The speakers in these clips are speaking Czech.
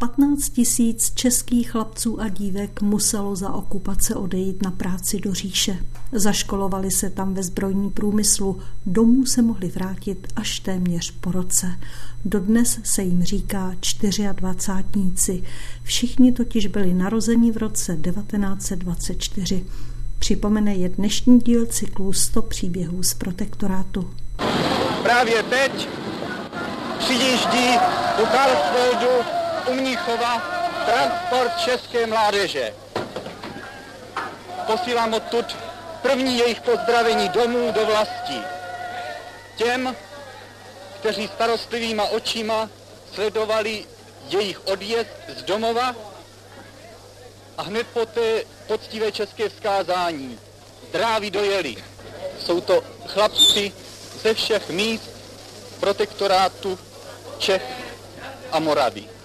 15 tisíc českých chlapců a dívek muselo za okupace odejít na práci do říše. Zaškolovali se tam ve zbrojní průmyslu, domů se mohli vrátit až téměř po roce. Dodnes se jim říká 24. Všichni totiž byli narozeni v roce 1924. Připomene je dnešní díl cyklu 100 příběhů z protektorátu. Právě teď přijíždí do Karlsfeldu u Mnichova transport české mládeže. Posílám odtud první jejich pozdravení domů do vlastí. Těm, kteří starostlivýma očima sledovali jejich odjezd z domova a hned poté poctivé české vzkázání. Dráví dojeli. Jsou to chlapci ze všech míst protektorátu Čech a Moravy.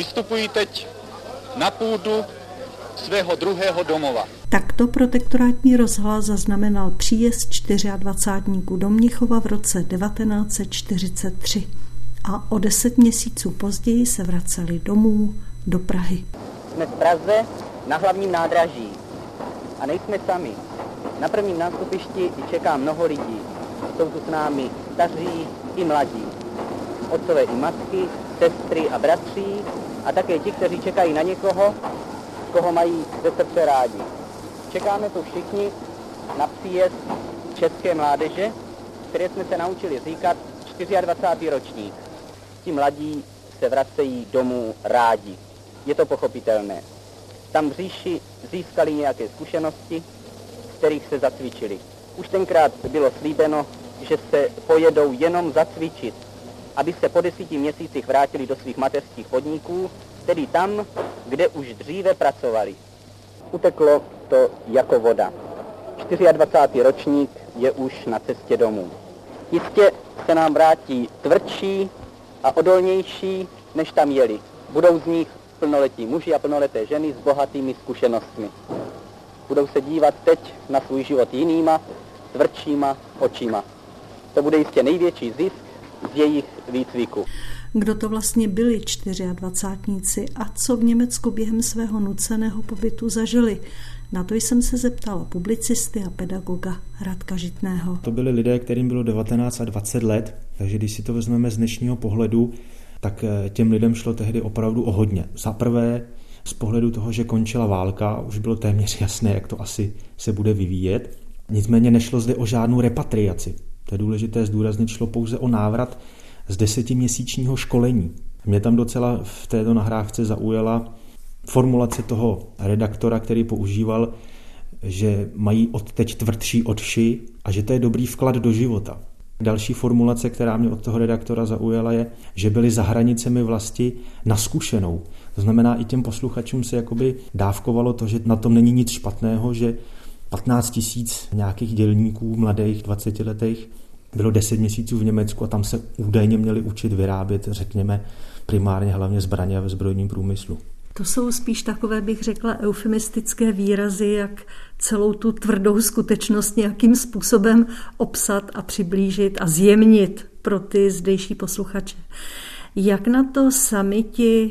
Vystupují teď na půdu svého druhého domova. Takto protektorátní rozhlas zaznamenal příjezd 24. do Mnichova v roce 1943 a o deset měsíců později se vraceli domů do Prahy. Jsme v Praze na hlavním nádraží a nejsme sami. Na prvním nástupišti čeká mnoho lidí. Jsou tu s námi staří i mladí. Otcové i matky, sestry a bratří a také ti, kteří čekají na někoho, koho mají ze srdce rádi. Čekáme tu všichni na příjezd české mládeže, které jsme se naučili říkat 24. ročník. Ti mladí se vracejí domů rádi. Je to pochopitelné. Tam v říši získali nějaké zkušenosti, z kterých se zacvičili. Už tenkrát bylo slíbeno, že se pojedou jenom zacvičit aby se po desíti měsících vrátili do svých mateřských podniků, tedy tam, kde už dříve pracovali. Uteklo to jako voda. 24. ročník je už na cestě domů. Jistě se nám vrátí tvrdší a odolnější, než tam jeli. Budou z nich plnoletí muži a plnoleté ženy s bohatými zkušenostmi. Budou se dívat teď na svůj život jinýma, tvrdšíma očima. To bude jistě největší zisk, z jejich výcviku. Kdo to vlastně byli 24 a co v Německu během svého nuceného pobytu zažili? Na to jsem se zeptala publicisty a pedagoga Radka Žitného. To byli lidé, kterým bylo 19 a 20 let, takže když si to vezmeme z dnešního pohledu, tak eh, těm lidem šlo tehdy opravdu o hodně. Za prvé, z pohledu toho, že končila válka, už bylo téměř jasné, jak to asi se bude vyvíjet. Nicméně nešlo zde o žádnou repatriaci. To je důležité zdůraznit, šlo pouze o návrat z desetiměsíčního školení. Mě tam docela v této nahrávce zaujala formulace toho redaktora, který používal, že mají od teď tvrdší odši a že to je dobrý vklad do života. Další formulace, která mě od toho redaktora zaujala, je, že byli za hranicemi vlasti na zkušenou. To znamená, i těm posluchačům se jakoby dávkovalo to, že na tom není nic špatného, že 15 tisíc nějakých dělníků, mladých, 20 letých, bylo 10 měsíců v Německu a tam se údajně měli učit vyrábět, řekněme, primárně hlavně zbraně ve zbrojním průmyslu. To jsou spíš takové, bych řekla, eufemistické výrazy, jak celou tu tvrdou skutečnost nějakým způsobem obsat a přiblížit a zjemnit pro ty zdejší posluchače. Jak na to sami ti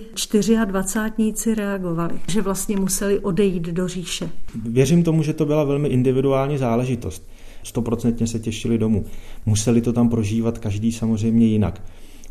24 reagovali, že vlastně museli odejít do říše? Věřím tomu, že to byla velmi individuální záležitost. Stoprocentně se těšili domů. Museli to tam prožívat každý samozřejmě jinak.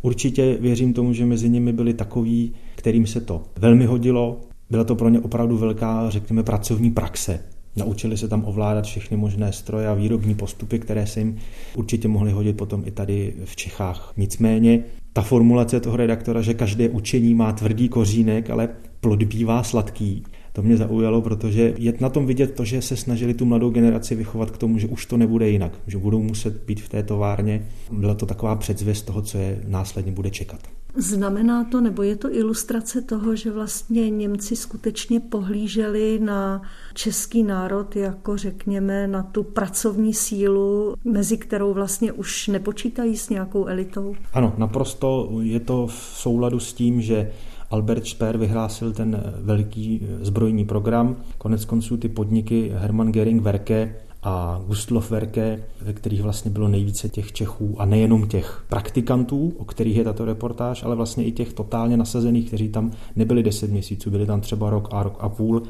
Určitě věřím tomu, že mezi nimi byli takoví, kterým se to velmi hodilo. Byla to pro ně opravdu velká, řekněme, pracovní praxe. Naučili se tam ovládat všechny možné stroje a výrobní postupy, které se jim určitě mohly hodit potom i tady v Čechách. Nicméně ta formulace toho redaktora, že každé učení má tvrdý kořínek, ale plod bývá sladký, to mě zaujalo, protože je na tom vidět to, že se snažili tu mladou generaci vychovat k tomu, že už to nebude jinak, že budou muset být v té továrně. Byla to taková předzvěst toho, co je následně bude čekat. Znamená to, nebo je to ilustrace toho, že vlastně Němci skutečně pohlíželi na český národ jako, řekněme, na tu pracovní sílu, mezi kterou vlastně už nepočítají s nějakou elitou? Ano, naprosto je to v souladu s tím, že Albert Speer vyhlásil ten velký zbrojní program. Konec konců ty podniky Hermann Göring Werke a Gustloferke, ve kterých vlastně bylo nejvíce těch Čechů a nejenom těch praktikantů, o kterých je tato reportáž, ale vlastně i těch totálně nasazených, kteří tam nebyli 10 měsíců, byli tam třeba rok a rok a půl.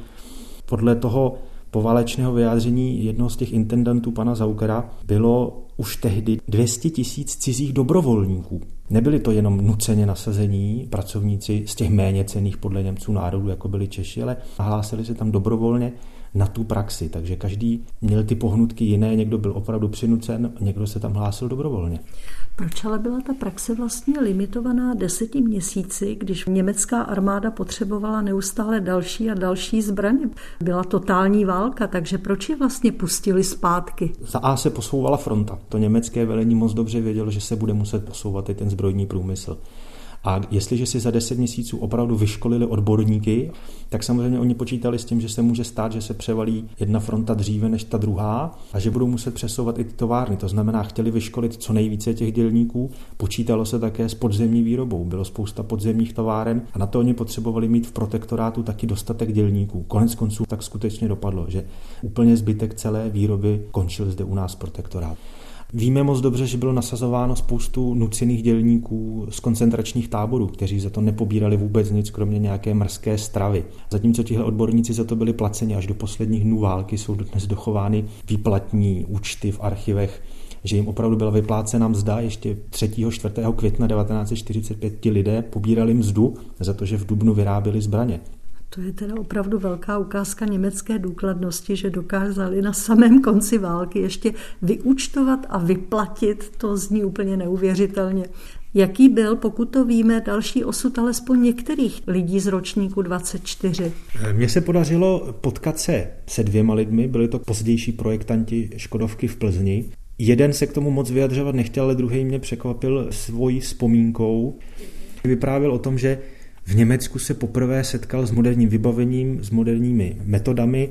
Podle toho poválečného vyjádření jednoho z těch intendantů pana Zaukera bylo už tehdy 200 tisíc cizích dobrovolníků. Nebyli to jenom nuceně nasazení pracovníci z těch méně cených podle Němců národů, jako byli Češi, ale nahlásili se tam dobrovolně na tu praxi. Takže každý měl ty pohnutky jiné, někdo byl opravdu přinucen, někdo se tam hlásil dobrovolně. Proč ale byla ta praxe vlastně limitovaná deseti měsíci, když německá armáda potřebovala neustále další a další zbraně? Byla totální válka, takže proč je vlastně pustili zpátky? Za A se posouvala fronta. To německé velení moc dobře vědělo, že se bude muset posouvat i ten zbrojní průmysl. A jestliže si za 10 měsíců opravdu vyškolili odborníky, tak samozřejmě oni počítali s tím, že se může stát, že se převalí jedna fronta dříve než ta druhá a že budou muset přesouvat i ty továrny. To znamená, chtěli vyškolit co nejvíce těch dělníků. Počítalo se také s podzemní výrobou. Bylo spousta podzemních továren a na to oni potřebovali mít v protektorátu taky dostatek dělníků. Konec konců tak skutečně dopadlo, že úplně zbytek celé výroby končil zde u nás protektorát. Víme moc dobře, že bylo nasazováno spoustu nucených dělníků z koncentračních táborů, kteří za to nepobírali vůbec nic, kromě nějaké mrzké stravy. Zatímco tihle odborníci za to byli placeni až do posledních dnů války, jsou dnes dochovány výplatní účty v archivech že jim opravdu byla vyplácena mzda. Ještě 3. 4. května 1945 ti lidé pobírali mzdu za to, že v Dubnu vyráběli zbraně. To je teda opravdu velká ukázka německé důkladnosti, že dokázali na samém konci války ještě vyúčtovat a vyplatit. To zní úplně neuvěřitelně. Jaký byl, pokud to víme, další osud alespoň některých lidí z ročníku 24? Mně se podařilo potkat se se dvěma lidmi, byli to pozdější projektanti Škodovky v Plzni. Jeden se k tomu moc vyjadřovat nechtěl, ale druhý mě překvapil svojí vzpomínkou. Vyprávěl o tom, že v Německu se poprvé setkal s moderním vybavením, s moderními metodami,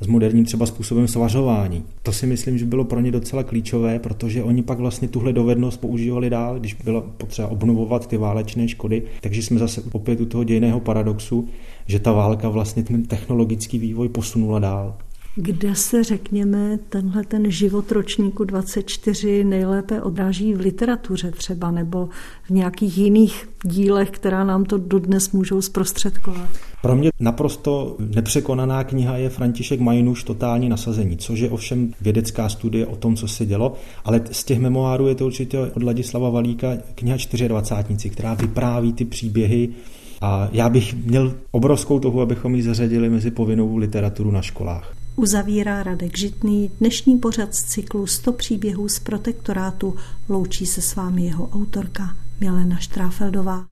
s moderním třeba způsobem svařování. To si myslím, že bylo pro ně docela klíčové, protože oni pak vlastně tuhle dovednost používali dál, když bylo potřeba obnovovat ty válečné škody. Takže jsme zase opět u toho dějného paradoxu, že ta válka vlastně ten technologický vývoj posunula dál kde se, řekněme, tenhle ten život ročníku 24 nejlépe odráží v literatuře třeba, nebo v nějakých jiných dílech, která nám to dodnes můžou zprostředkovat. Pro mě naprosto nepřekonaná kniha je František Majnuš Totální nasazení, což je ovšem vědecká studie o tom, co se dělo, ale z těch memoárů je to určitě od Ladislava Valíka kniha 24, která vypráví ty příběhy a já bych měl obrovskou toho, abychom ji zařadili mezi povinnou literaturu na školách. Uzavírá Radek Žitný dnešní pořad z cyklu 100 příběhů z protektorátu. Loučí se s vámi jeho autorka Milena Štráfeldová.